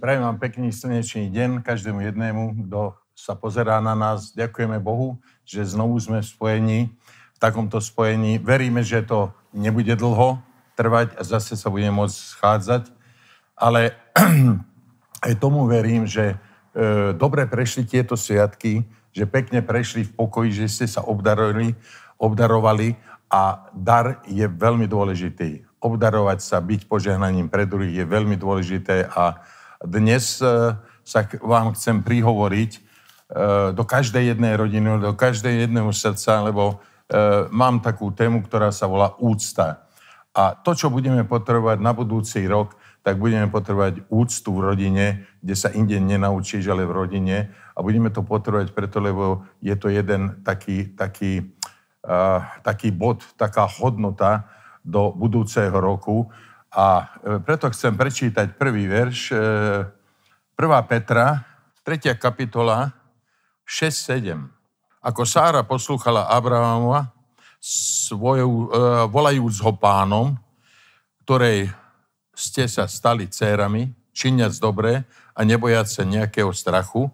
Prajem vám pekný slnečný deň každému jednému, kto sa pozerá na nás. Ďakujeme Bohu, že znovu sme spojení, v takomto spojení. Veríme, že to nebude dlho trvať a zase sa budeme môcť schádzať, ale aj tomu verím, že e, dobre prešli tieto sviatky, že pekne prešli v pokoji, že ste sa obdarovali, obdarovali a dar je veľmi dôležitý. Obdarovať sa, byť požehnaním pre druhých je veľmi dôležité a dnes e, sa vám chcem prihovoriť e, do každej jednej rodiny, do každej jedného srdca, lebo e, mám takú tému, ktorá sa volá úcta. A to, čo budeme potrebovať na budúci rok, tak budeme potrebovať úctu v rodine, kde sa inde nenaučíš, ale v rodine. A budeme to potrebovať preto, lebo je to jeden taký, taký, uh, taký bod, taká hodnota do budúceho roku. A e, preto chcem prečítať prvý verš, 1. E, Petra, 3. kapitola, 6-7. Ako Sára poslúchala Abrahamova, svoju, e, volajúc ho pánom, ktorej ste sa stali cérami, činiac dobre a nebojať sa nejakého strachu,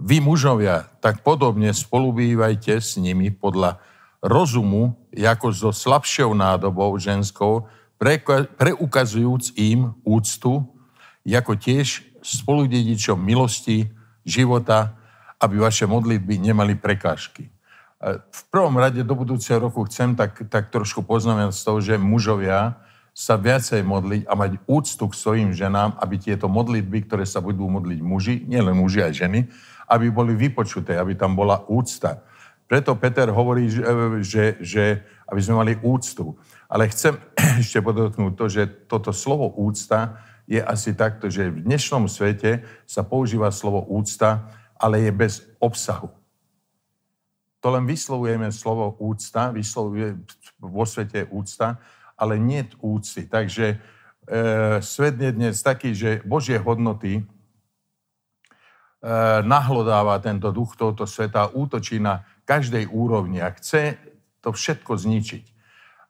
vy mužovia, tak podobne spolubývajte s nimi podľa rozumu, ako so slabšou nádobou ženskou, preukazujúc im úctu, ako tiež spoludedičom milosti, života, aby vaše modlitby nemali prekážky. V prvom rade do budúceho roku chcem tak, tak trošku poznamenať z toho, že mužovia sa viacej modliť a mať úctu k svojim ženám, aby tieto modlitby, ktoré sa budú modliť muži, nielen muži, aj ženy, aby boli vypočuté, aby tam bola úcta. Preto Peter hovorí, že, že, že aby sme mali úctu. Ale chcem ešte podotknúť to, že toto slovo úcta je asi takto, že v dnešnom svete sa používa slovo úcta, ale je bez obsahu. To len vyslovujeme slovo úcta, vyslovuje vo svete úcta, ale nie úcty. Takže e, svet je dnes taký, že Božie hodnoty e, nahlodáva tento duch tohoto sveta, útočí na každej úrovni a chce to všetko zničiť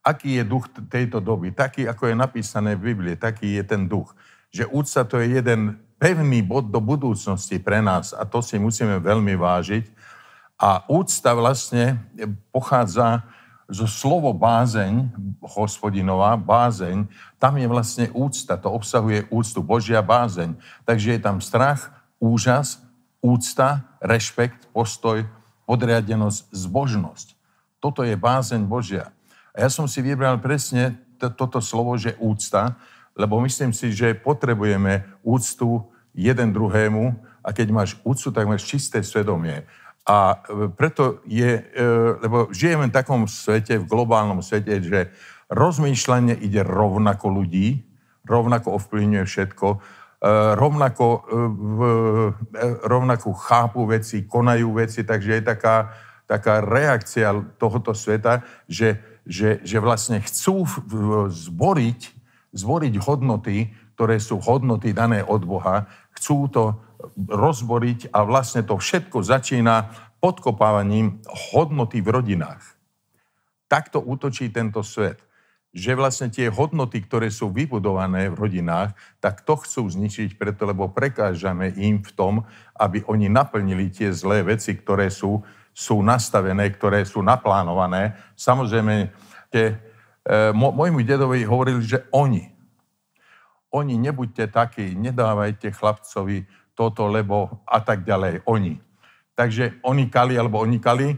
aký je duch tejto doby, taký, ako je napísané v Biblii, taký je ten duch. Že úcta to je jeden pevný bod do budúcnosti pre nás a to si musíme veľmi vážiť. A úcta vlastne pochádza zo slovo bázeň, hospodinová, bázeň, tam je vlastne úcta, to obsahuje úctu, Božia bázeň. Takže je tam strach, úžas, úcta, rešpekt, postoj, podriadenosť, zbožnosť. Toto je bázeň Božia. A ja som si vybral presne to, toto slovo, že úcta, lebo myslím si, že potrebujeme úctu jeden druhému a keď máš úctu, tak máš čisté svedomie. A e, preto je, e, lebo žijeme v takom svete, v globálnom svete, že rozmýšľanie ide rovnako ľudí, rovnako ovplyvňuje všetko, e, rovnako, rovnako chápu veci, konajú veci, takže je taká, taká reakcia tohoto sveta, že že, že vlastne chcú zboriť, zboriť hodnoty, ktoré sú hodnoty dané od Boha, chcú to rozboriť a vlastne to všetko začína podkopávaním hodnoty v rodinách. Takto útočí tento svet. Že vlastne tie hodnoty, ktoré sú vybudované v rodinách, tak to chcú zničiť preto, lebo prekážame im v tom, aby oni naplnili tie zlé veci, ktoré sú sú nastavené, ktoré sú naplánované. Samozrejme, te, e, môjmu dedovi hovorili, že oni. Oni, nebuďte takí, nedávajte chlapcovi toto, lebo a tak ďalej. Oni. Takže oni kali alebo oni kali.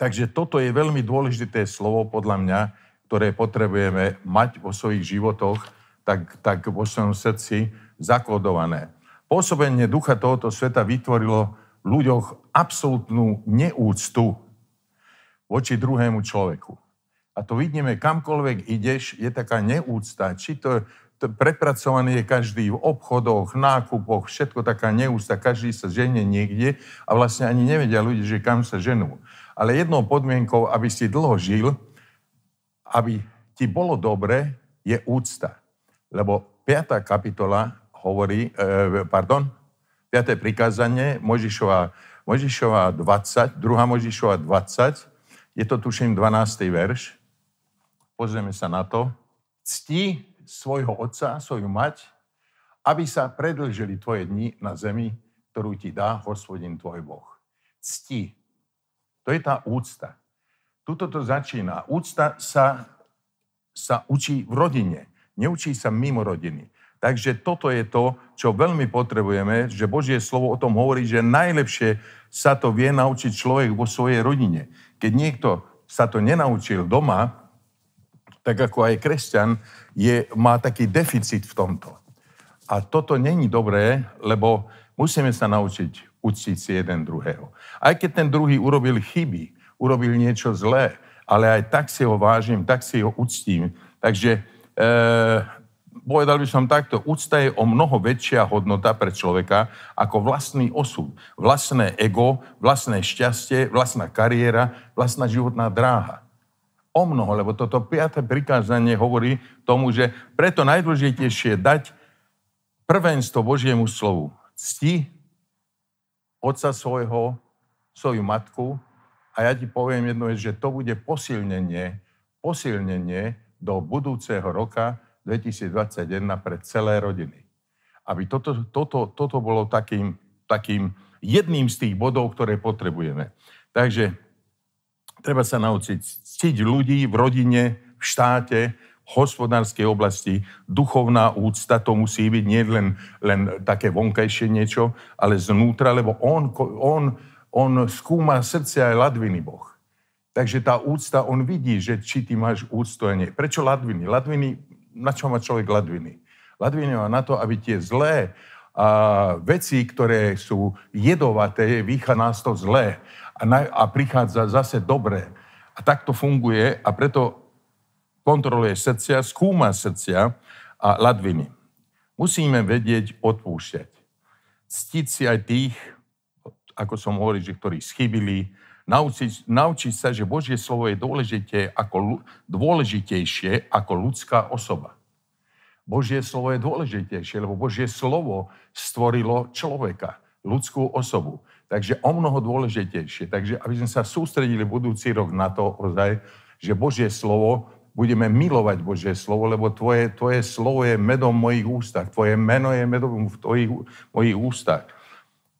Takže toto je veľmi dôležité slovo podľa mňa, ktoré potrebujeme mať vo svojich životoch, tak, tak vo svojom srdci zakodované. Pôsobenie ducha tohoto sveta vytvorilo ľuďoch absolútnu neúctu voči druhému človeku. A to vidíme, kamkoľvek ideš, je taká neúcta. Či to, to prepracovaný je každý v obchodoch, nákupoch, všetko taká neúcta. Každý sa ženie niekde a vlastne ani nevedia ľudia, že kam sa ženú. Ale jednou podmienkou, aby si dlho žil, aby ti bolo dobre, je úcta. Lebo 5. kapitola hovorí, eh, pardon, 5. prikázanie, Možišova, Možišova 20, 2. Možišova 20, je to tuším 12. verš. Pozrieme sa na to. Cti svojho otca, svoju mať aby sa predlžili tvoje dni na zemi, ktorú ti dá hospodin tvoj Boh. Cti. To je tá úcta. Tuto to začína. Úcta sa, sa učí v rodine. Neučí sa mimo rodiny. Takže toto je to, čo veľmi potrebujeme, že Božie slovo o tom hovorí, že najlepšie sa to vie naučiť človek vo svojej rodine. Keď niekto sa to nenaučil doma, tak ako aj kresťan, je, má taký deficit v tomto. A toto není dobré, lebo musíme sa naučiť uctiť si jeden druhého. Aj keď ten druhý urobil chyby, urobil niečo zlé, ale aj tak si ho vážim, tak si ho uctím. Takže e, povedal by som takto, úcta je o mnoho väčšia hodnota pre človeka ako vlastný osud, vlastné ego, vlastné šťastie, vlastná kariéra, vlastná životná dráha. O mnoho, lebo toto piaté prikázanie hovorí tomu, že preto najdôležitejšie je dať prvenstvo Božiemu slovu. Cti otca svojho, svoju matku a ja ti poviem jednu že to bude posilnenie, posilnenie do budúceho roka, 2021 pre celé rodiny. Aby toto, toto, toto bolo takým, takým jedným z tých bodov, ktoré potrebujeme. Takže treba sa naučiť ctiť ľudí v rodine, v štáte, v hospodárskej oblasti. Duchovná úcta to musí byť nie len, len také vonkajšie niečo, ale znútra, lebo on, on, on skúma srdce aj ladviny Boh. Takže tá úcta, on vidí, že či ty máš úctu a nie. Prečo ladviny? Ladviny na čo má človek ladviny? Ladviny má na to, aby tie zlé a, veci, ktoré sú jedovaté, výcha nás to zlé a, na, a prichádza zase dobré. A tak to funguje a preto kontroluje srdcia, skúma srdcia a ladviny. Musíme vedieť odpúšťať. Ctiť si aj tých, ako som hovoril, že ktorí schybili, naučiť, naučiť sa, že Božie slovo je dôležité ako, dôležitejšie ako ľudská osoba. Božie slovo je dôležitejšie, lebo Božie slovo stvorilo človeka, ľudskú osobu. Takže o mnoho dôležitejšie. Takže aby sme sa sústredili budúci rok na to, ozaj, že Božie slovo, budeme milovať Božie slovo, lebo tvoje, tvoje slovo je medom mojich ústach. Tvoje meno je medom v tvojich, mojich ústach.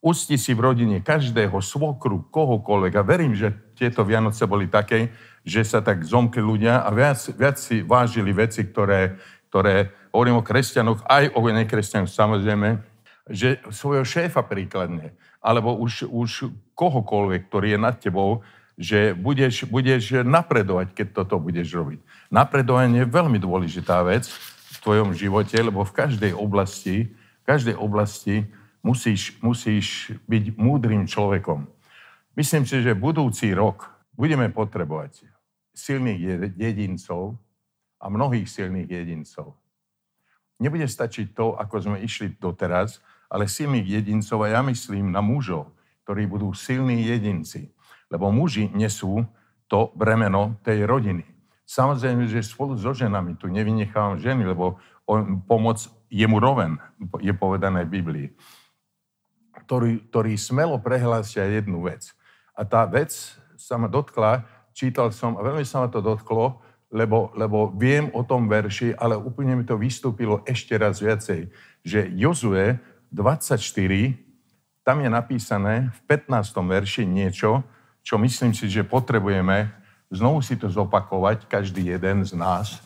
Usti si v rodine každého, svokru, kohokoľvek. A verím, že tieto Vianoce boli také, že sa tak zomkli ľudia a viac, viac si vážili veci, ktoré, ktoré, hovorím o kresťanoch, aj o nekresťanoch samozrejme, že svojho šéfa príkladne, alebo už, už kohokoľvek, ktorý je nad tebou, že budeš, budeš napredovať, keď toto budeš robiť. Napredovanie je veľmi dôležitá vec v tvojom živote, lebo v každej oblasti, v každej oblasti musíš, musíš byť múdrym človekom. Myslím si, že budúci rok budeme potrebovať silných jedincov a mnohých silných jedincov. Nebude stačiť to, ako sme išli doteraz, ale silných jedincov a ja myslím na mužov, ktorí budú silní jedinci. Lebo muži nesú to bremeno tej rodiny. Samozrejme, že spolu so ženami, tu nevynechávam ženy, lebo on, pomoc je mu roven, je povedané v Biblii ktorý, ktorý smelo prehlásia jednu vec. A tá vec sa ma dotkla, čítal som a veľmi sa ma to dotklo, lebo, lebo viem o tom verši, ale úplne mi to vystúpilo ešte raz viacej, že Jozue 24, tam je napísané v 15. verši niečo, čo myslím si, že potrebujeme znovu si to zopakovať, každý jeden z nás.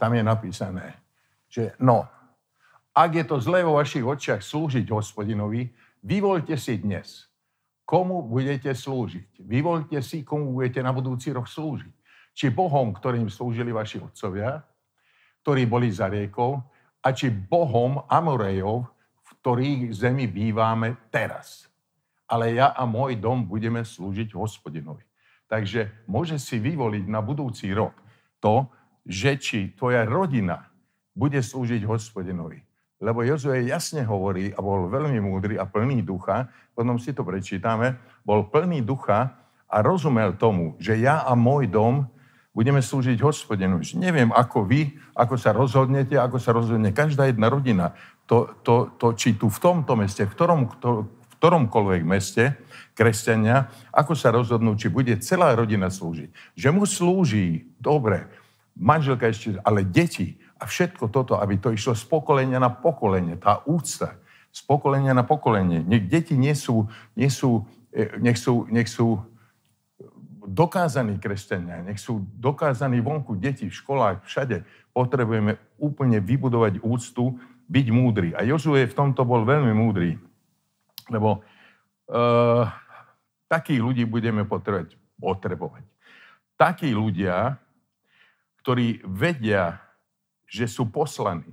Tam je napísané, že no, ak je to zlé vo vašich očiach slúžiť hospodinovi, Vyvolte si dnes, komu budete slúžiť. Vyvolte si, komu budete na budúci rok slúžiť. Či Bohom, ktorým slúžili vaši otcovia, ktorí boli za riekou, a či Bohom Amorejov, v ktorých zemi bývame teraz. Ale ja a môj dom budeme slúžiť hospodinovi. Takže môže si vyvoliť na budúci rok to, že či tvoja rodina bude slúžiť hospodinovi lebo Jozue jasne hovorí a bol veľmi múdry a plný ducha, potom si to prečítame, bol plný ducha a rozumel tomu, že ja a môj dom budeme slúžiť hospodinu. Neviem, ako vy, ako sa rozhodnete, ako sa rozhodne každá jedna rodina. To, to, to či tu v tomto meste, v, ktorom, to, v ktoromkoľvek meste, kresťania, ako sa rozhodnú, či bude celá rodina slúžiť. Že mu slúži, dobre, manželka ešte, ale deti, A všetko toto, aby to išlo z pokolenia na pokolenie, tá úcta, z pokolenia na pokolenie. Nech deti nie sú, nie sú, e, nech, sú, nech sú dokázaní kresťania, nech sú dokázaní vonku deti v školách, všade. Potrebujeme úplne vybudovať úctu, byť múdry. A Jozue v tomto bol veľmi múdry, lebo uh, takých ľudí budeme potrebovať. potrebovať. Takí ľudia, ktorí vedia, že sú poslaní.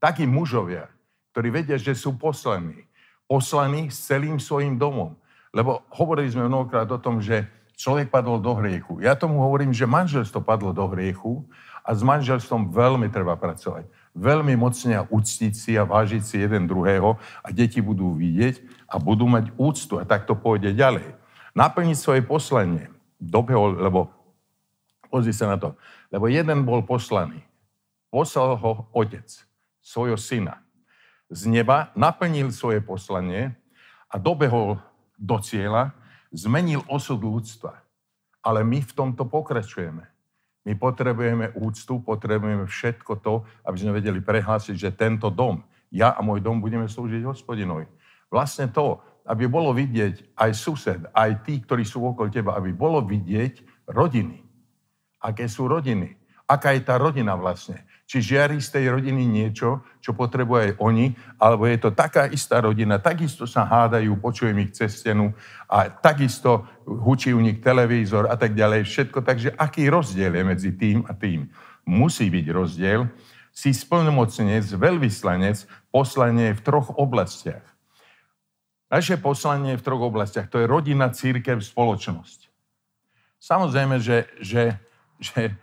Takí mužovia, ktorí vedia, že sú poslaní. Poslaní s celým svojim domom. Lebo hovorili sme mnohokrát o tom, že človek padol do hriechu. Ja tomu hovorím, že manželstvo padlo do hriechu a s manželstvom veľmi treba pracovať. Veľmi mocne a uctiť si a vážiť si jeden druhého a deti budú vidieť a budú mať úctu a tak to pôjde ďalej. Naplniť svoje poslanie. Dobehol, lebo pozri sa na to. Lebo jeden bol poslaný. Poslal ho otec, svojho syna z neba, naplnil svoje poslanie a dobehol do cieľa, zmenil osud ľudstva. Ale my v tomto pokračujeme. My potrebujeme úctu, potrebujeme všetko to, aby sme vedeli prehlásiť, že tento dom, ja a môj dom budeme slúžiť hospodinovi. Vlastne to, aby bolo vidieť aj sused, aj tí, ktorí sú okolo teba, aby bolo vidieť rodiny. Aké sú rodiny aká je tá rodina vlastne. Či žiari z tej rodiny niečo, čo potrebujú aj oni, alebo je to taká istá rodina, takisto sa hádajú, počujem ich cez stenu a takisto hučí u nich televízor a tak ďalej, všetko. Takže aký rozdiel je medzi tým a tým? Musí byť rozdiel. Si splnomocnec, veľvyslanec, poslanie v troch oblastiach. Naše poslanie v troch oblastiach, to je rodina, církev, spoločnosť. Samozrejme, že, že, že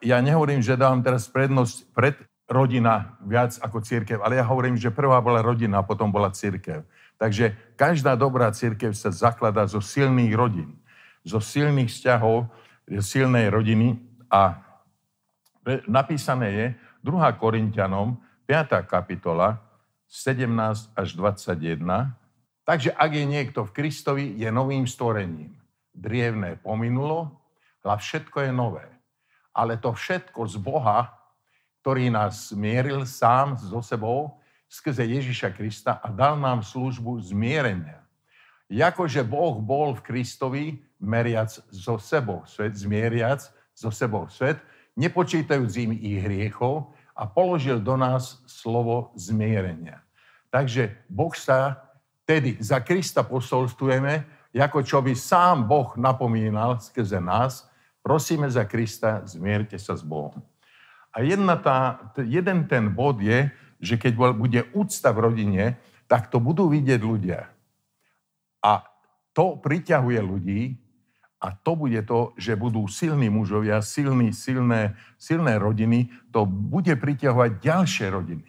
ja nehovorím, že dávam teraz prednosť pred rodina viac ako církev, ale ja hovorím, že prvá bola rodina potom bola církev. Takže každá dobrá církev sa zakladá zo silných rodín, zo silných vzťahov, silnej rodiny a napísané je 2. Korintianom 5. kapitola 17 až 21. Takže ak je niekto v Kristovi, je novým stvorením. Drievné pominulo, a všetko je nové ale to všetko z Boha, ktorý nás zmieril sám so sebou skrze Ježiša Krista a dal nám službu zmierenia. Jakože Boh bol v Kristovi meriac so sebou svet, zmieriac so sebou svet, nepočítajúc im ich hriechov a položil do nás slovo zmierenia. Takže Boh sa tedy za Krista posolstujeme, ako čo by sám Boh napomínal skrze nás, Prosíme za Krista, zmierte sa s Bohom. A jedna tá, jeden ten bod je, že keď bude úcta v rodine, tak to budú vidieť ľudia. A to priťahuje ľudí a to bude to, že budú silní mužovia, silní, silné, silné rodiny, to bude priťahovať ďalšie rodiny.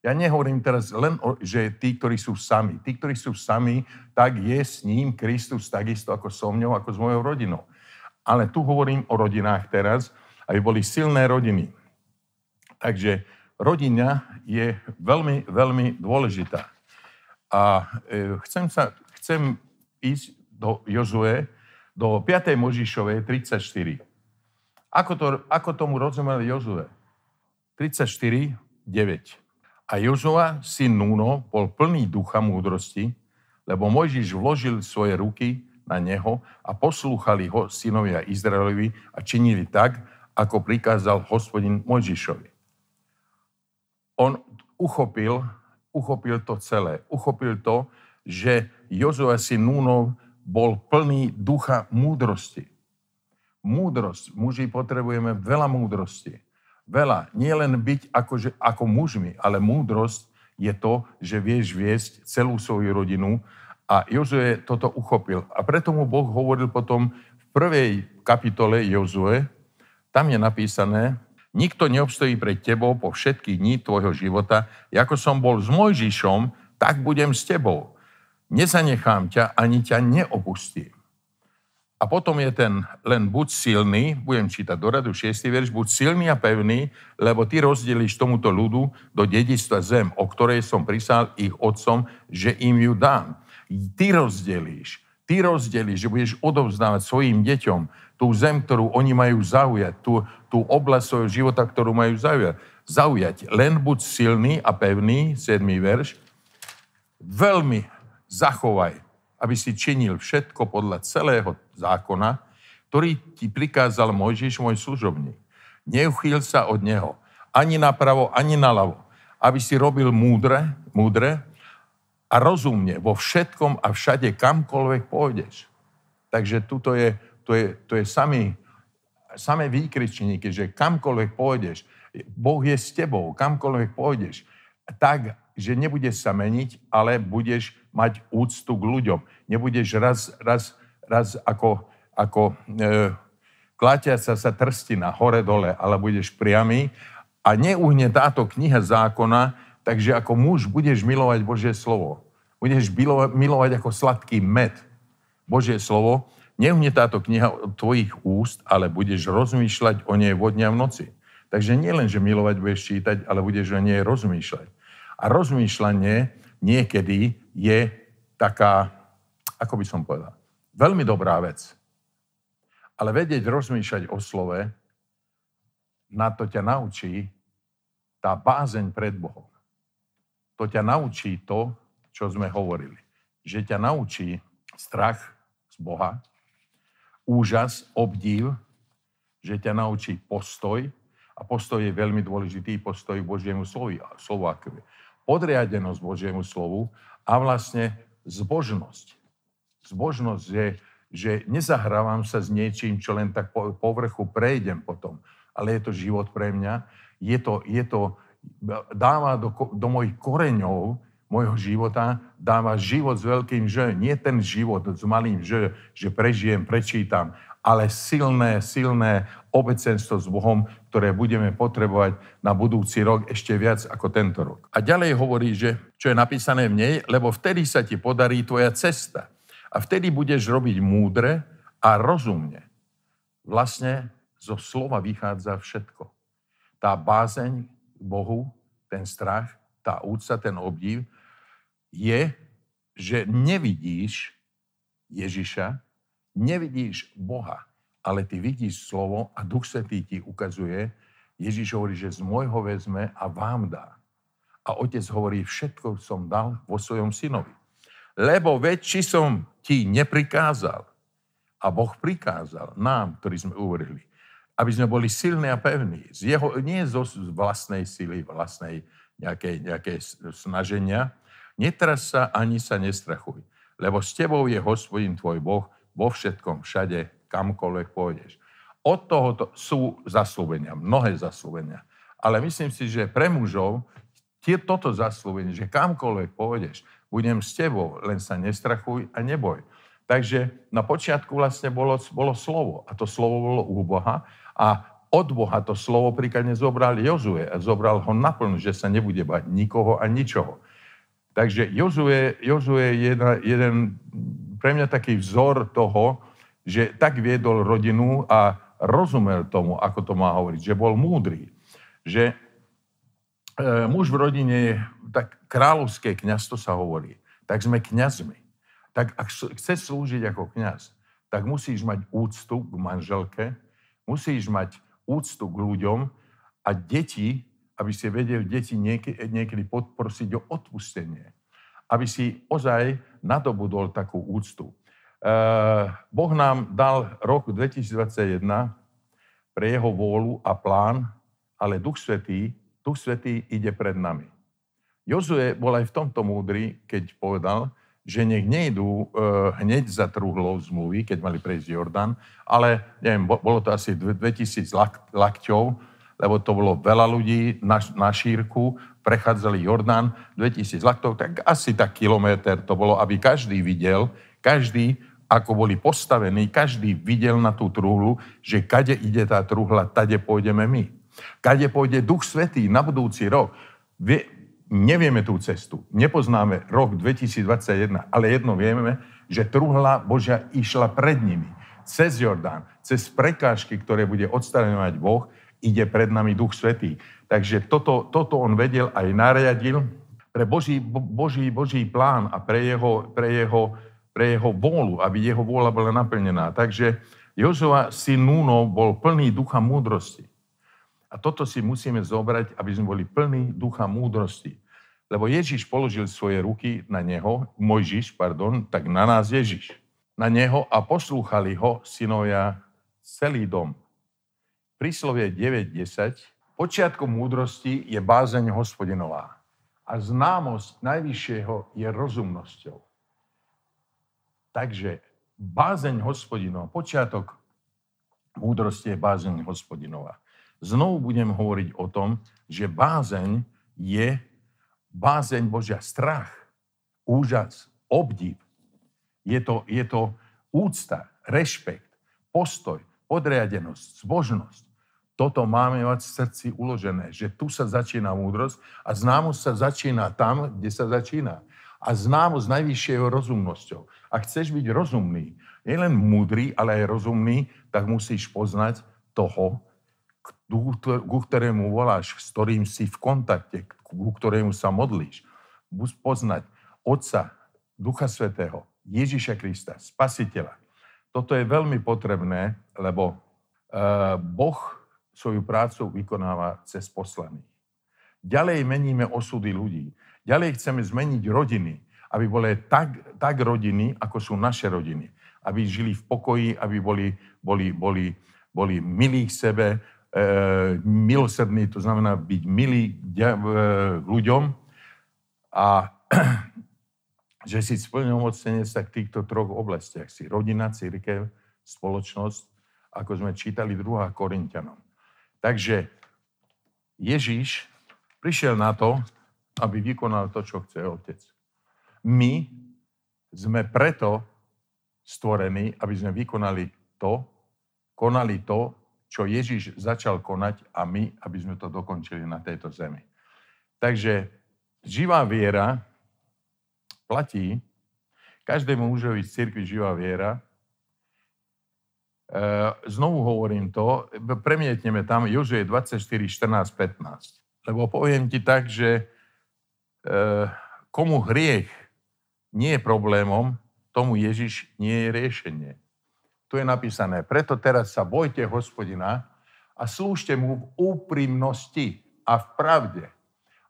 Ja nehovorím teraz len, o, že tí, ktorí sú sami. Tí, ktorí sú sami, tak je s ním Kristus takisto ako so mňou, ako s mojou rodinou. Ale tu hovorím o rodinách teraz, aby boli silné rodiny. Takže rodina je veľmi, veľmi dôležitá. A e, chcem, sa, chcem ísť do Jozue, do 5. Možišovej 34. Ako, to, ako tomu rozumel Jozue? 34, 9. A Jozua, syn Núno, bol plný ducha múdrosti, lebo Mojžiš vložil svoje ruky na neho a poslúchali ho synovia Izraelovi a činili tak, ako prikázal hospodin Mojžišovi. On uchopil, uchopil to celé. Uchopil to, že Jozua syn Núnov bol plný ducha múdrosti. Múdrosť. Muži potrebujeme veľa múdrosti. Veľa. Nie len byť akože, ako mužmi, ale múdrosť je to, že vieš viesť celú svoju rodinu a Jozue toto uchopil. A preto mu Boh hovoril potom v prvej kapitole Jozue, tam je napísané, nikto neobstojí pred tebou po všetky dní tvojho života, ako som bol s Mojžišom, tak budem s tebou. Nezanechám ťa, ani ťa neopustím. A potom je ten len buď silný, budem čítať do radu 6. verš, buď silný a pevný, lebo ty rozdelíš tomuto ľudu do dedistva zem, o ktorej som prisál ich otcom, že im ju dám ty rozdelíš. ty rozdeliš, že budeš odovzdávať svojim deťom tú zem, ktorú oni majú zaujať, tú, tú oblasť svojho života, ktorú majú zaujať. zaujať. Len buď silný a pevný, 7. verš, veľmi zachovaj, aby si činil všetko podľa celého zákona, ktorý ti prikázal Mojžiš, môj služobník. Neuchýl sa od neho, ani napravo, ani naľavo, aby si robil múdre, múdre a rozumne vo všetkom a všade, kamkoľvek pôjdeš. Takže tuto je to je, to je samý, samé výkričníky, že kamkoľvek pôjdeš, Boh je s tebou, kamkoľvek pôjdeš, tak, že nebudeš sa meniť, ale budeš mať úctu k ľuďom. Nebudeš raz, raz, raz ako, ako e, klatiaca sa trstina hore-dole, ale budeš priamy a neuhne táto kniha zákona, takže ako muž budeš milovať Božie slovo. Budeš milovať ako sladký med Božie slovo Neuhne táto kniha od tvojich úst, ale budeš rozmýšľať o nej vodňa v noci. Takže nielen, že milovať budeš čítať, ale budeš o nej rozmýšľať. A rozmýšľanie niekedy je taká, ako by som povedal, veľmi dobrá vec. Ale vedieť rozmýšľať o slove, na to ťa naučí tá bázeň pred Bohom. To ťa naučí to, čo sme hovorili. Že ťa naučí strach z Boha, úžas, obdiv, že ťa naučí postoj, a postoj je veľmi dôležitý, postoj k Božiemu slovu, slovu podriadenosť Božiemu slovu a vlastne zbožnosť. Zbožnosť je, že nezahrávam sa s niečím, čo len tak po povrchu prejdem potom, ale je to život pre mňa. Je to, je to dáva do, do mojich koreňov môjho života dáva život s veľkým že. Nie ten život s malým že, že prežijem, prečítam, ale silné, silné obecenstvo s Bohom, ktoré budeme potrebovať na budúci rok ešte viac ako tento rok. A ďalej hovorí, že čo je napísané v nej, lebo vtedy sa ti podarí tvoja cesta. A vtedy budeš robiť múdre a rozumne. Vlastne zo slova vychádza všetko. Tá bázeň Bohu, ten strach, tá úcta, ten obdiv, je, že nevidíš Ježiša, nevidíš Boha, ale ty vidíš slovo a Duch Svetý ti ukazuje, Ježiš hovorí, že z môjho vezme a vám dá. A otec hovorí, všetko som dal vo svojom synovi. Lebo či som ti neprikázal, a Boh prikázal nám, ktorí sme uverili, aby sme boli silní a pevní. Z jeho, nie zo vlastnej sily, vlastnej nejaké, nejaké snaženia, Netras sa ani sa nestrachuj, lebo s tebou je hospodin tvoj Boh vo všetkom, všade, kamkoľvek pôjdeš. Od tohoto sú zaslúbenia, mnohé zaslúbenia. Ale myslím si, že pre mužov tie, toto zaslúbenie, že kamkoľvek pôjdeš, budem s tebou, len sa nestrachuj a neboj. Takže na počiatku vlastne bolo, bolo slovo a to slovo bolo u Boha a od Boha to slovo príkladne zobral Jozue a zobral ho naplno, že sa nebude bať nikoho a ničoho. Takže Jozue, Jozue je jedna, jeden pre mňa taký vzor toho, že tak viedol rodinu a rozumel tomu, ako to má hovoriť, že bol múdry. Že e, muž v rodine je, tak kráľovské kniazstvo sa hovorí, tak sme kňazmi. Tak ak chceš slúžiť ako kňaz, tak musíš mať úctu k manželke, musíš mať úctu k ľuďom a deti aby si vedel deti niekedy, podprosiť o odpustenie. Aby si ozaj nadobudol takú úctu. Uh, boh nám dal rok 2021 pre jeho vôľu a plán, ale Duch Svetý, Duch Svetý ide pred nami. Jozue bol aj v tomto múdry, keď povedal, že nech nejdú uh, hneď za truhlou zmluvy, keď mali prejsť Jordan, ale neviem, bolo to asi 2000 lak, lakťov, lebo to bolo veľa ľudí na, na šírku, prechádzali Jordán, 2000 laktov, tak asi tak kilometr to bolo, aby každý videl, každý, ako boli postavení, každý videl na tú truhlu, že kade ide tá truhla, tade pôjdeme my. Kade pôjde Duch Svetý na budúci rok. Vie, nevieme tú cestu, nepoznáme rok 2021, ale jedno vieme, že truhla Božia išla pred nimi, cez Jordán, cez prekážky, ktoré bude odstraňovať Boh ide pred nami Duch Svetý. Takže toto, toto on vedel aj nariadil pre Boží, Boží, Boží plán a pre jeho, pre jeho pre jeho vôľu, aby jeho vôľa bola naplnená. Takže Jozua, syn Núno, bol plný ducha múdrosti. A toto si musíme zobrať, aby sme boli plní ducha múdrosti. Lebo Ježiš položil svoje ruky na neho, Mojžiš, pardon, tak na nás Ježiš. Na neho a poslúchali ho synovia celý dom. Príslovie 9.10. Počiatkom múdrosti je bázeň hospodinová a známosť najvyššieho je rozumnosťou. Takže bázeň hospodinová, počiatok múdrosti je bázeň hospodinová. Znovu budem hovoriť o tom, že bázeň je bázeň Božia, strach, úžas, obdiv. Je to, je to úcta, rešpekt, postoj, podriadenosť, zbožnosť. Toto máme mať v srdci uložené, že tu sa začína múdrosť a známosť sa začína tam, kde sa začína. A známosť najvyššieho rozumnosťou. Ak chceš byť rozumný, nie len múdry, ale aj rozumný, tak musíš poznať toho, ku ktorému voláš, s ktorým si v kontakte, ku ktorému sa modlíš. Musíš poznať Otca, Ducha Svetého, Ježiša Krista, Spasiteľa. Toto je veľmi potrebné, lebo uh, Boh svoju prácu vykonáva cez poslaných. Ďalej meníme osudy ľudí. Ďalej chceme zmeniť rodiny, aby boli tak, tak rodiny, ako sú naše rodiny. Aby žili v pokoji, aby boli, boli, boli, boli milí k sebe, e, milosrdný, to znamená byť milý e, ľuďom a že si splnomocnenec sa v týchto troch oblastiach. Si rodina, církev, spoločnosť, ako sme čítali 2. Korintianom. Takže Ježíš prišiel na to, aby vykonal to, čo chce Otec. My sme preto stvorení, aby sme vykonali to, konali to, čo Ježiš začal konať a my, aby sme to dokončili na tejto zemi. Takže živá viera platí každému mužovi z cirkvi živá viera. E, znovu hovorím to, premietneme tam Jožuje 24, 14, 15. Lebo poviem ti tak, že e, komu hriech nie je problémom, tomu Ježiš nie je riešenie. Tu je napísané, preto teraz sa bojte hospodina a slúžte mu v úprimnosti a v pravde.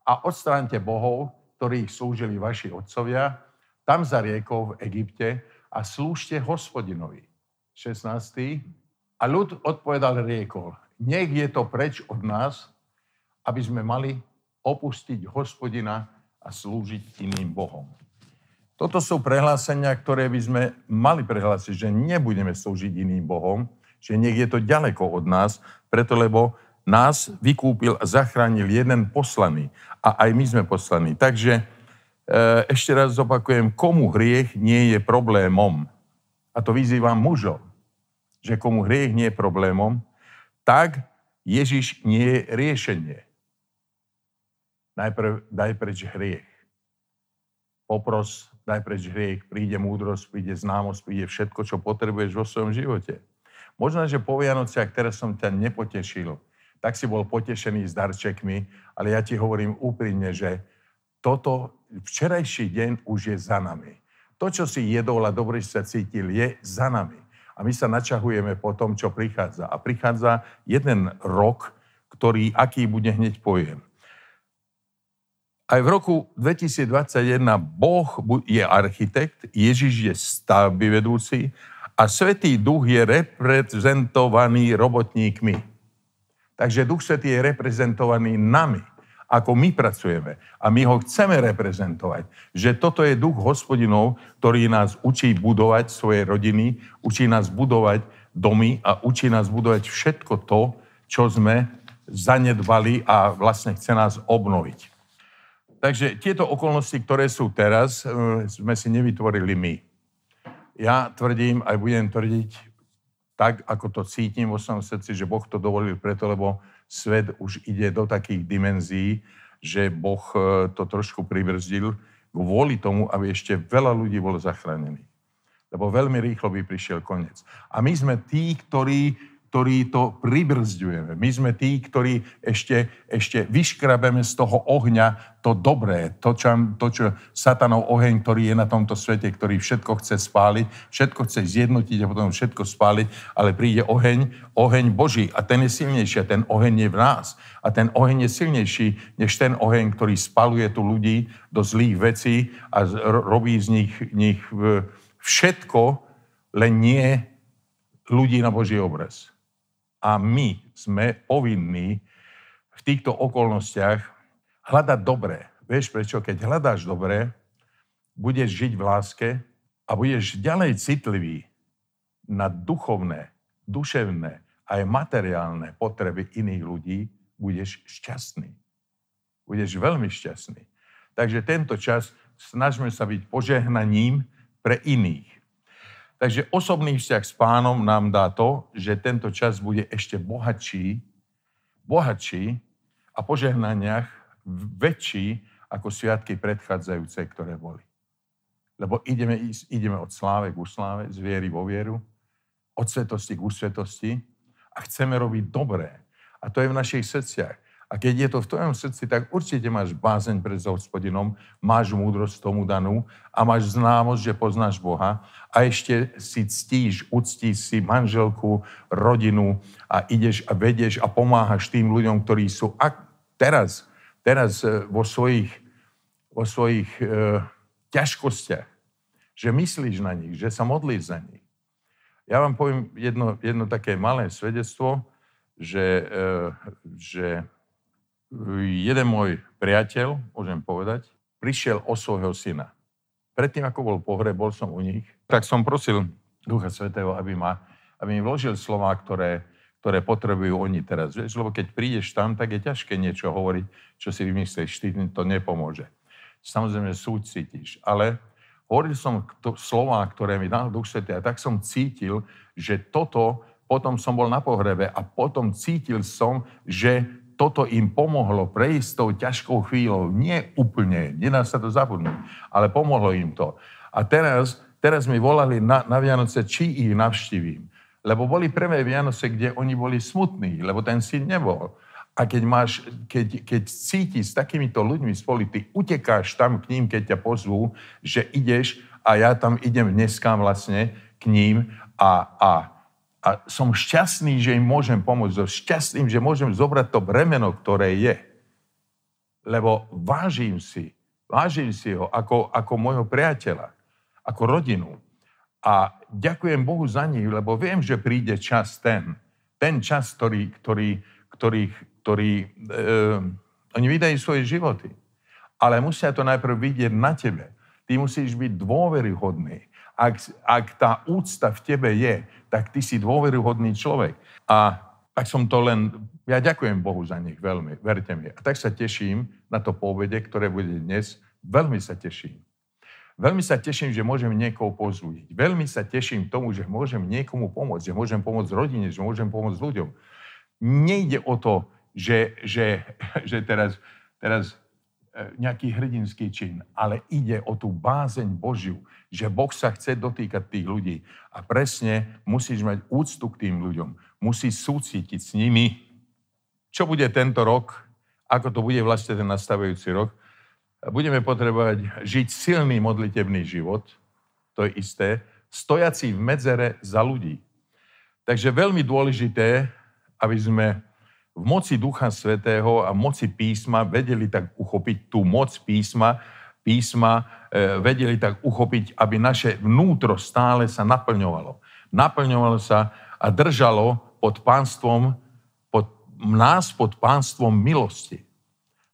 A odstránte bohov, ktorých slúžili vaši otcovia, tam za riekou v Egypte a slúžte hospodinovi. 16. A ľud odpovedal riekol, nech je to preč od nás, aby sme mali opustiť hospodina a slúžiť iným bohom. Toto sú prehlásenia, ktoré by sme mali prehlásiť, že nebudeme slúžiť iným Bohom, že nech je to ďaleko od nás, preto lebo nás vykúpil a zachránil jeden poslaný a aj my sme poslaní. Takže e, ešte raz zopakujem, komu hriech nie je problémom, a to vyzývam mužov, že komu hriech nie je problémom, tak Ježiš nie je riešenie. Najprv daj preč hriech. Popros daj preč hriech, príde múdrosť, príde známosť, príde všetko, čo potrebuješ vo svojom živote. Možno, že po Vianociach teraz som ťa nepotešil, tak si bol potešený s darčekmi, ale ja ti hovorím úprimne, že toto, včerajší deň už je za nami. To, čo si jedol a dobre sa cítil, je za nami. A my sa načahujeme po tom, čo prichádza. A prichádza jeden rok, ktorý, aký bude hneď pojem. Aj v roku 2021 Boh je architekt, Ježiš je stavby vedúci a Svetý Duch je reprezentovaný robotníkmi. Takže Duch Svetý je reprezentovaný nami, ako my pracujeme. A my ho chceme reprezentovať. Že toto je duch hospodinov, ktorý nás učí budovať svoje rodiny, učí nás budovať domy a učí nás budovať všetko to, čo sme zanedbali a vlastne chce nás obnoviť. Takže tieto okolnosti, ktoré sú teraz, e, sme si nevytvorili my. Ja tvrdím, aj budem tvrdiť tak, ako to cítim vo svojom srdci, že Boh to dovolil preto, lebo svet už ide do takých dimenzií, že Boh e, to trošku pribrzdil kvôli tomu, aby ešte veľa ľudí bolo zachránených. Lebo veľmi rýchlo by prišiel koniec. A my sme tí, ktorí ktorí to pribrzďujeme. My sme tí, ktorí ešte, ešte vyškrabeme z toho ohňa to dobré, to čo, to, čo satanov oheň, ktorý je na tomto svete, ktorý všetko chce spáliť, všetko chce zjednotiť a potom všetko spáliť, ale príde oheň, oheň Boží a ten je silnejší a ten oheň je v nás. A ten oheň je silnejší než ten oheň, ktorý spaluje tu ľudí do zlých vecí a robí z nich, nich všetko, len nie ľudí na Boží obraz. A my sme povinní v týchto okolnostiach hľadať dobré. Vieš prečo? Keď hľadáš dobré, budeš žiť v láske a budeš ďalej citlivý na duchovné, duševné aj materiálne potreby iných ľudí, budeš šťastný. Budeš veľmi šťastný. Takže tento čas snažme sa byť požehnaním pre iných. Takže osobný vzťah s pánom nám dá to, že tento čas bude ešte bohatší, bohatší a požehnaniach väčší ako sviatky predchádzajúce, ktoré boli. Lebo ideme, ideme od sláve k sláve, z viery vo vieru, od svetosti k úsvetosti a chceme robiť dobré. A to je v našich srdciach. A keď je to v tvojom srdci, tak určite máš bázeň pred hospodinom, máš múdrosť tomu danú a máš známosť, že poznáš Boha a ešte si ctíš, uctíš si manželku, rodinu a ideš a vedieš a pomáhaš tým ľuďom, ktorí sú ak teraz, teraz e, vo svojich, vo svojich e, ťažkostiach, že myslíš na nich, že sa modlíš za nich. Ja vám poviem jedno, jedno také malé svedectvo, že, e, že jeden môj priateľ, môžem povedať, prišiel o svojho syna. Predtým, ako bol pohreb, bol som u nich, tak som prosil Ducha Svetého, aby, ma, aby mi vložil slova, ktoré, ktoré potrebujú oni teraz. Vieš, lebo keď prídeš tam, tak je ťažké niečo hovoriť, čo si vymyslíš, ty to nepomôže. Samozrejme súcítiš, ale hovoril som to, slova, ktoré mi dal Duch Svetý a tak som cítil, že toto, potom som bol na pohrebe a potom cítil som, že toto im pomohlo prejsť tou ťažkou chvíľou. Nie úplne, nedá sa to zabudnúť, ale pomohlo im to. A teraz, teraz mi volali na, na Vianoce, či ich navštívim. Lebo boli prvé Vianoce, kde oni boli smutní, lebo ten syn nebol. A keď, máš, keď, keď cítiš s takýmito ľuďmi spolu, ty utekáš tam k ním, keď ťa pozvú, že ideš a ja tam idem dneska vlastne k ním a, a a som šťastný, že im môžem pomôcť. Som šťastný, že môžem zobrať to bremeno, ktoré je. Lebo vážim si, vážim si ho ako, ako môjho priateľa, ako rodinu. A ďakujem Bohu za nich, lebo viem, že príde čas ten, ten čas, ktorý, ktorý, ktorý, ktorý e, oni vydajú svoje životy. Ale musia to najprv vidieť na tebe. Ty musíš byť dôveryhodný. Ak, ak tá úcta v tebe je, tak ty si dôveruhodný človek. A tak som to len, ja ďakujem Bohu za nich veľmi, verte mi. A tak sa teším na to povede, ktoré bude dnes. Veľmi sa teším. Veľmi sa teším, že môžem niekoho pozúdiť. Veľmi sa teším tomu, že môžem niekomu pomôcť, že môžem pomôcť rodine, že môžem pomôcť ľuďom. Nejde o to, že, že, že teraz, teraz nejaký hrdinský čin, ale ide o tú bázeň Božiu, že Boh sa chce dotýkať tých ľudí. A presne musíš mať úctu k tým ľuďom. Musíš súcitiť s nimi. Čo bude tento rok? Ako to bude vlastne ten nastavujúci rok? Budeme potrebovať žiť silný modlitebný život, to je isté, stojací v medzere za ľudí. Takže veľmi dôležité, aby sme v moci Ducha Svetého a moci písma vedeli tak uchopiť tú moc písma, písma e, vedeli tak uchopiť, aby naše vnútro stále sa naplňovalo. Naplňovalo sa a držalo pod pánstvom, pod, nás pod pánstvom milosti.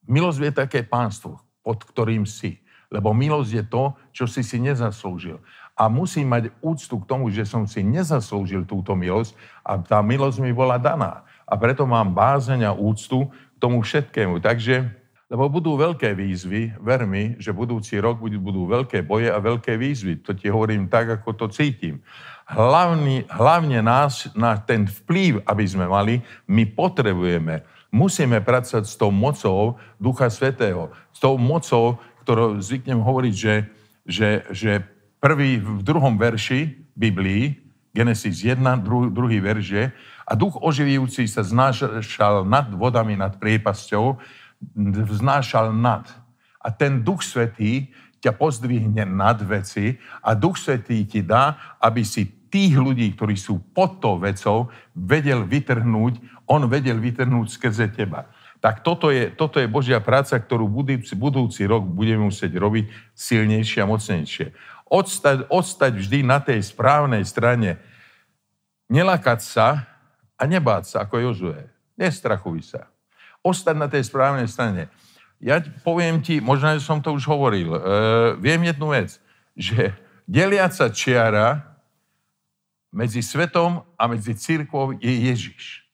Milosť je také pánstvo, pod ktorým si. Lebo milosť je to, čo si si nezaslúžil. A musím mať úctu k tomu, že som si nezaslúžil túto milosť a tá milosť mi bola daná a preto mám bázeň a úctu k tomu všetkému. Takže, lebo budú veľké výzvy, ver mi, že budúci rok budú veľké boje a veľké výzvy. To ti hovorím tak, ako to cítim. Hlavný, hlavne nás, na ten vplyv, aby sme mali, my potrebujeme, musíme pracovať s tou mocou Ducha Svetého. S tou mocou, ktorou zvyknem hovoriť, že, že, že prvý v druhom verši Biblii, Genesis 1, druhý, druhý verš A duch oživujúci sa znášal nad vodami, nad priepasťou, vznášal nad. A ten duch svetý ťa pozdvihne nad veci a duch svetý ti dá, aby si tých ľudí, ktorí sú pod tou vecou, vedel vytrhnúť, on vedel vytrhnúť skrze teba. Tak toto je, toto je Božia práca, ktorú budúci, budúci rok budeme musieť robiť silnejšie a mocnejšie. Odstať, odstať vždy na tej správnej strane. Nelakať sa, a nebáť sa ako Jozue. Nestrachuj sa. Ostať na tej správnej strane. Ja poviem ti, možno, že som to už hovoril, e, viem jednu vec, že deliaca čiara medzi svetom a medzi církvou je Ježiš.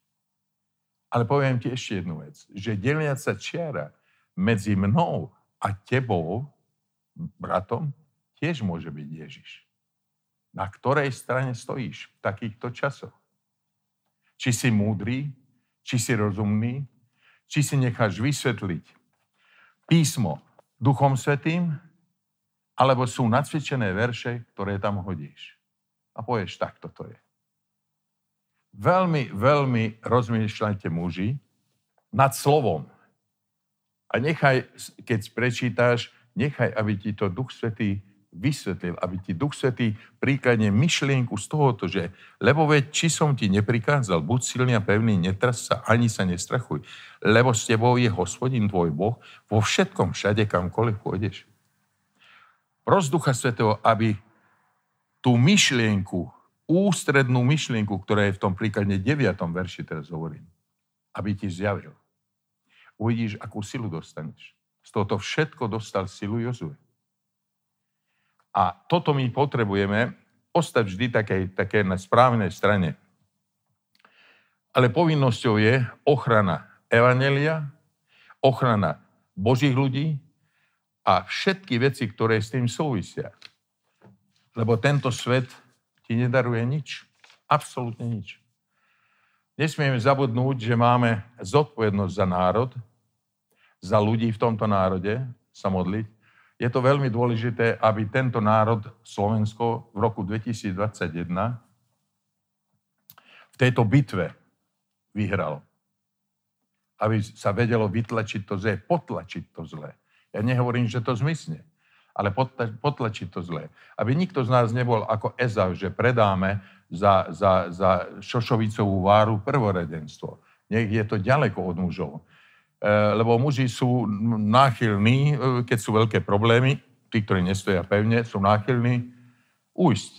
Ale poviem ti ešte jednu vec, že deliaca čiara medzi mnou a tebou, bratom, tiež môže byť Ježiš. Na ktorej strane stojíš v takýchto časoch? Či si múdry, či si rozumný, či si necháš vysvetliť písmo Duchom Svetým, alebo sú nacvičené verše, ktoré tam hodíš. A povieš, tak toto je. Veľmi, veľmi rozmýšľajte muži nad slovom. A nechaj, keď prečítáš, nechaj, aby ti to Duch Svetý vysvetlil, aby ti Duch Svetý príkladne myšlienku z tohoto, že lebo veď, či som ti neprikázal, buď silný a pevný, netras sa, ani sa nestrachuj, lebo s tebou je hospodin tvoj Boh vo všetkom, všade, kamkoľvek pôjdeš. Pros Ducha Svetého, aby tú myšlienku, ústrednú myšlienku, ktorá je v tom príkladne 9. verši, teraz hovorím, aby ti zjavil. Uvidíš, akú silu dostaneš. Z tohoto všetko dostal silu Jozue. A toto my potrebujeme ostať vždy také, také na správnej strane. Ale povinnosťou je ochrana Evanelia, ochrana Božích ľudí a všetky veci, ktoré s tým súvisia. Lebo tento svet ti nedaruje nič. Absolútne nič. Nesmieme zabudnúť, že máme zodpovednosť za národ, za ľudí v tomto národe sa modliť je to veľmi dôležité, aby tento národ Slovensko v roku 2021 v tejto bitve vyhral. Aby sa vedelo vytlačiť to zlé, potlačiť to zlé. Ja nehovorím, že to zmysne, ale potlačiť to zlé. Aby nikto z nás nebol ako Ezav, že predáme za, za, za šošovicovú váru prvoredenstvo. Nech je to ďaleko od mužov. Eh, lebo muži sú náchylní, eh, keď sú veľké problémy, tí, ktorí nestoja pevne, sú náchylní ujsť.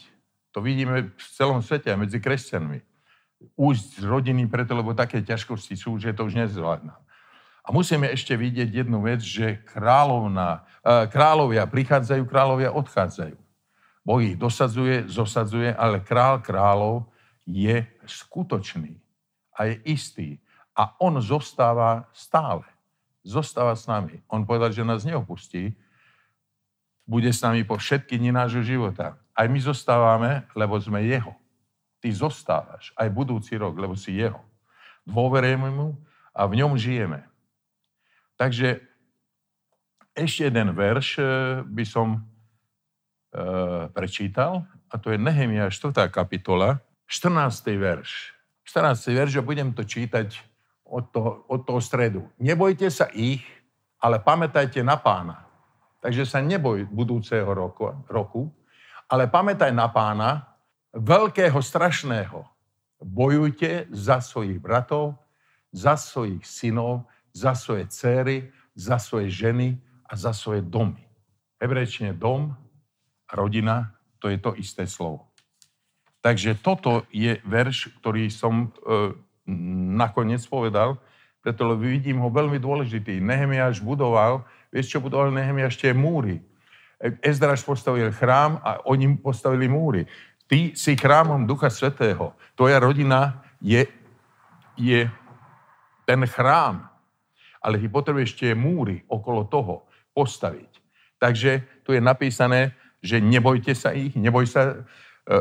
To vidíme v celom svete, aj medzi kresťanmi. Ujsť z rodiny preto, lebo také ťažkosti sú, že to už nezvládna. A musíme ešte vidieť jednu vec, že kráľovna, eh, kráľovia prichádzajú, kráľovia odchádzajú. Boh ich dosadzuje, zosadzuje, ale král kráľov je skutočný a je istý a on zostáva stále. Zostáva s nami. On povedal, že nás neopustí. Bude s nami po všetky dni nášho života. Aj my zostávame, lebo sme jeho. Ty zostávaš aj budúci rok, lebo si jeho. Dôverujeme mu a v ňom žijeme. Takže ešte jeden verš eh, by som e, prečítal, a to je Nehemia 4. kapitola, 14. verš. 14. verš a budem to čítať od toho, od toho stredu. Nebojte sa ich, ale pamätajte na pána. Takže sa neboj budúceho roku, roku ale pamätaj na pána, veľkého, strašného. Bojujte za svojich bratov, za svojich synov, za svoje céry, za svoje ženy a za svoje domy. Hebrejčine dom, rodina, to je to isté slovo. Takže toto je verš, ktorý som e, nakoniec povedal, preto vidím ho veľmi dôležitý. Nehemiáš budoval, vieš čo budoval Nehemiáš tie múry. Ezdraž postavil chrám a oni postavili múry. Ty si chrámom Ducha Svetého. Tvoja rodina je, je ten chrám. Ale ty potrebuješ tie múry okolo toho postaviť. Takže tu je napísané, že nebojte sa ich, neboj sa e,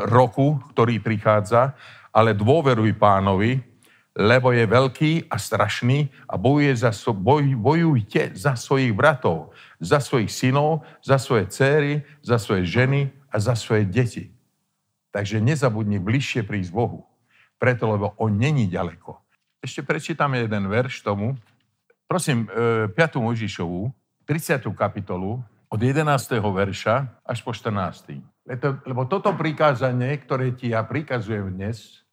roku, ktorý prichádza, ale dôveruj pánovi, lebo je veľký a strašný a bojuje za, boj, bojujte za svojich bratov, za svojich synov, za svoje céry, za svoje ženy a za svoje deti. Takže nezabudni bližšie prísť Bohu. Preto, lebo on není ďaleko. Ešte prečítame jeden verš tomu. Prosím, 5. E, Mojžišovú, 30. kapitolu, od 11. verša až po 14. Lebo toto prikázanie, ktoré ti ja prikazujem dnes,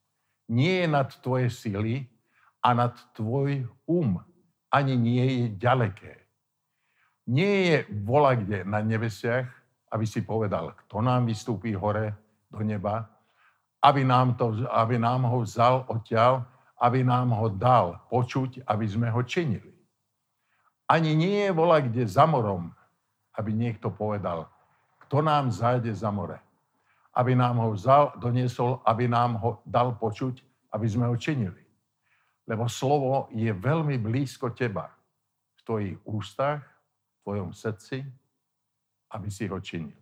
nie je nad tvoje sily a nad tvoj um. Ani nie je ďaleké. Nie je vola kde na nebesiach, aby si povedal, kto nám vystúpi hore do neba, aby nám, to, aby nám ho vzal odtiaľ, aby nám ho dal počuť, aby sme ho činili. Ani nie je vola kde za morom, aby niekto povedal, kto nám zájde za more. Aby nám ho vzal, doniesol, aby nám ho dal počuť, aby sme ho činili. Lebo slovo je veľmi blízko teba. V tvojich ústach, v tvojom srdci, aby si ho činil.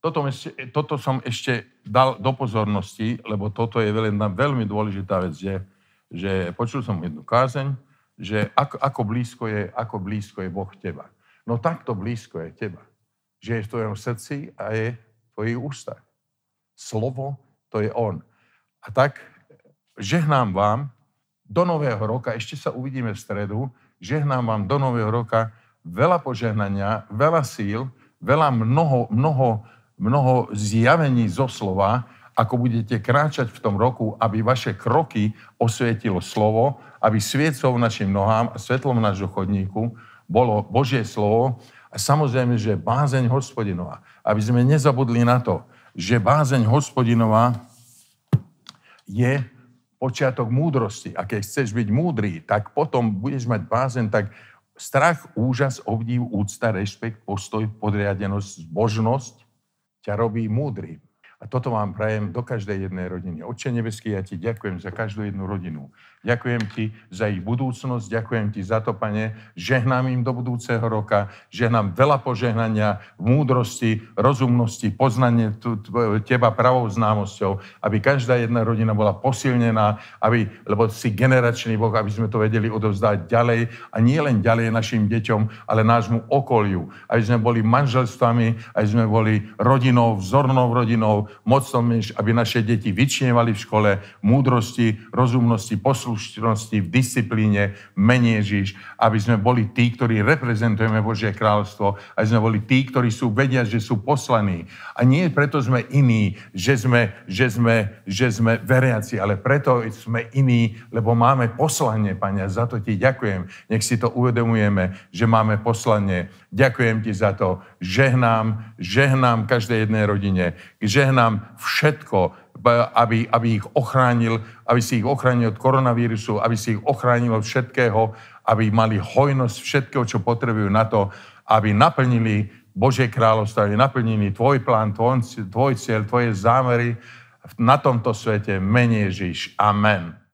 Toto, toto som ešte dal do pozornosti, lebo toto je veľmi, veľmi dôležitá vec, že, že počul som jednu kázeň, že ako, ako, blízko je, ako blízko je Boh teba. No takto blízko je teba že je v tvojom srdci a je v tvojich ústach. Slovo, to je On. A tak žehnám vám do nového roka, ešte sa uvidíme v stredu, žehnám vám do nového roka veľa požehnania, veľa síl, veľa mnoho, mnoho, mnoho zjavení zo slova, ako budete kráčať v tom roku, aby vaše kroky osvietilo slovo, aby sviecov našim nohám a svetlom nášho chodníku bolo Božie slovo, a samozrejme, že bázeň hospodinová. Aby sme nezabudli na to, že bázeň hospodinová je počiatok múdrosti. A keď chceš byť múdry, tak potom budeš mať bázeň, tak strach, úžas, obdiv, úcta, rešpekt, postoj, podriadenosť, zbožnosť ťa robí múdry. A toto vám prajem do každej jednej rodiny. Oče nebeský, ja ti ďakujem za každú jednu rodinu. Ďakujem ti za ich budúcnosť, ďakujem ti za to, pane, žehnám im do budúceho roka, žehnám veľa požehnania múdrosti, rozumnosti, poznanie teba pravou známosťou, aby každá jedna rodina bola posilnená, aby, lebo si generačný Boh, aby sme to vedeli odovzdať ďalej. A nie len ďalej našim deťom, ale nášmu okoliu. Aby sme boli manželstvami, aby sme boli rodinou, vzornou rodinou, mocnou, aby naše deti vyčnievali v škole múdrosti, rozumnosti, poslušnosti, poslušnosti, v disciplíne, mene Ježiš, aby sme boli tí, ktorí reprezentujeme Božie kráľstvo, aby sme boli tí, ktorí sú, vedia, že sú poslaní. A nie preto sme iní, že sme, že sme, že sme veriaci, ale preto sme iní, lebo máme poslanie, Pane, za to ti ďakujem. Nech si to uvedomujeme, že máme poslanie. Ďakujem ti za to. Žehnám, žehnám každej jednej rodine. Žehnám všetko, aby, aby ich ochránil, aby si ich ochránil od koronavírusu, aby si ich ochránil od všetkého, aby mali hojnosť všetkého, čo potrebujú na to, aby naplnili Božie kráľovstvo, aby naplnili tvoj plán, tvoj, tvoj cieľ, tvoje zámery na tomto svete. Menej Ježiš. Amen.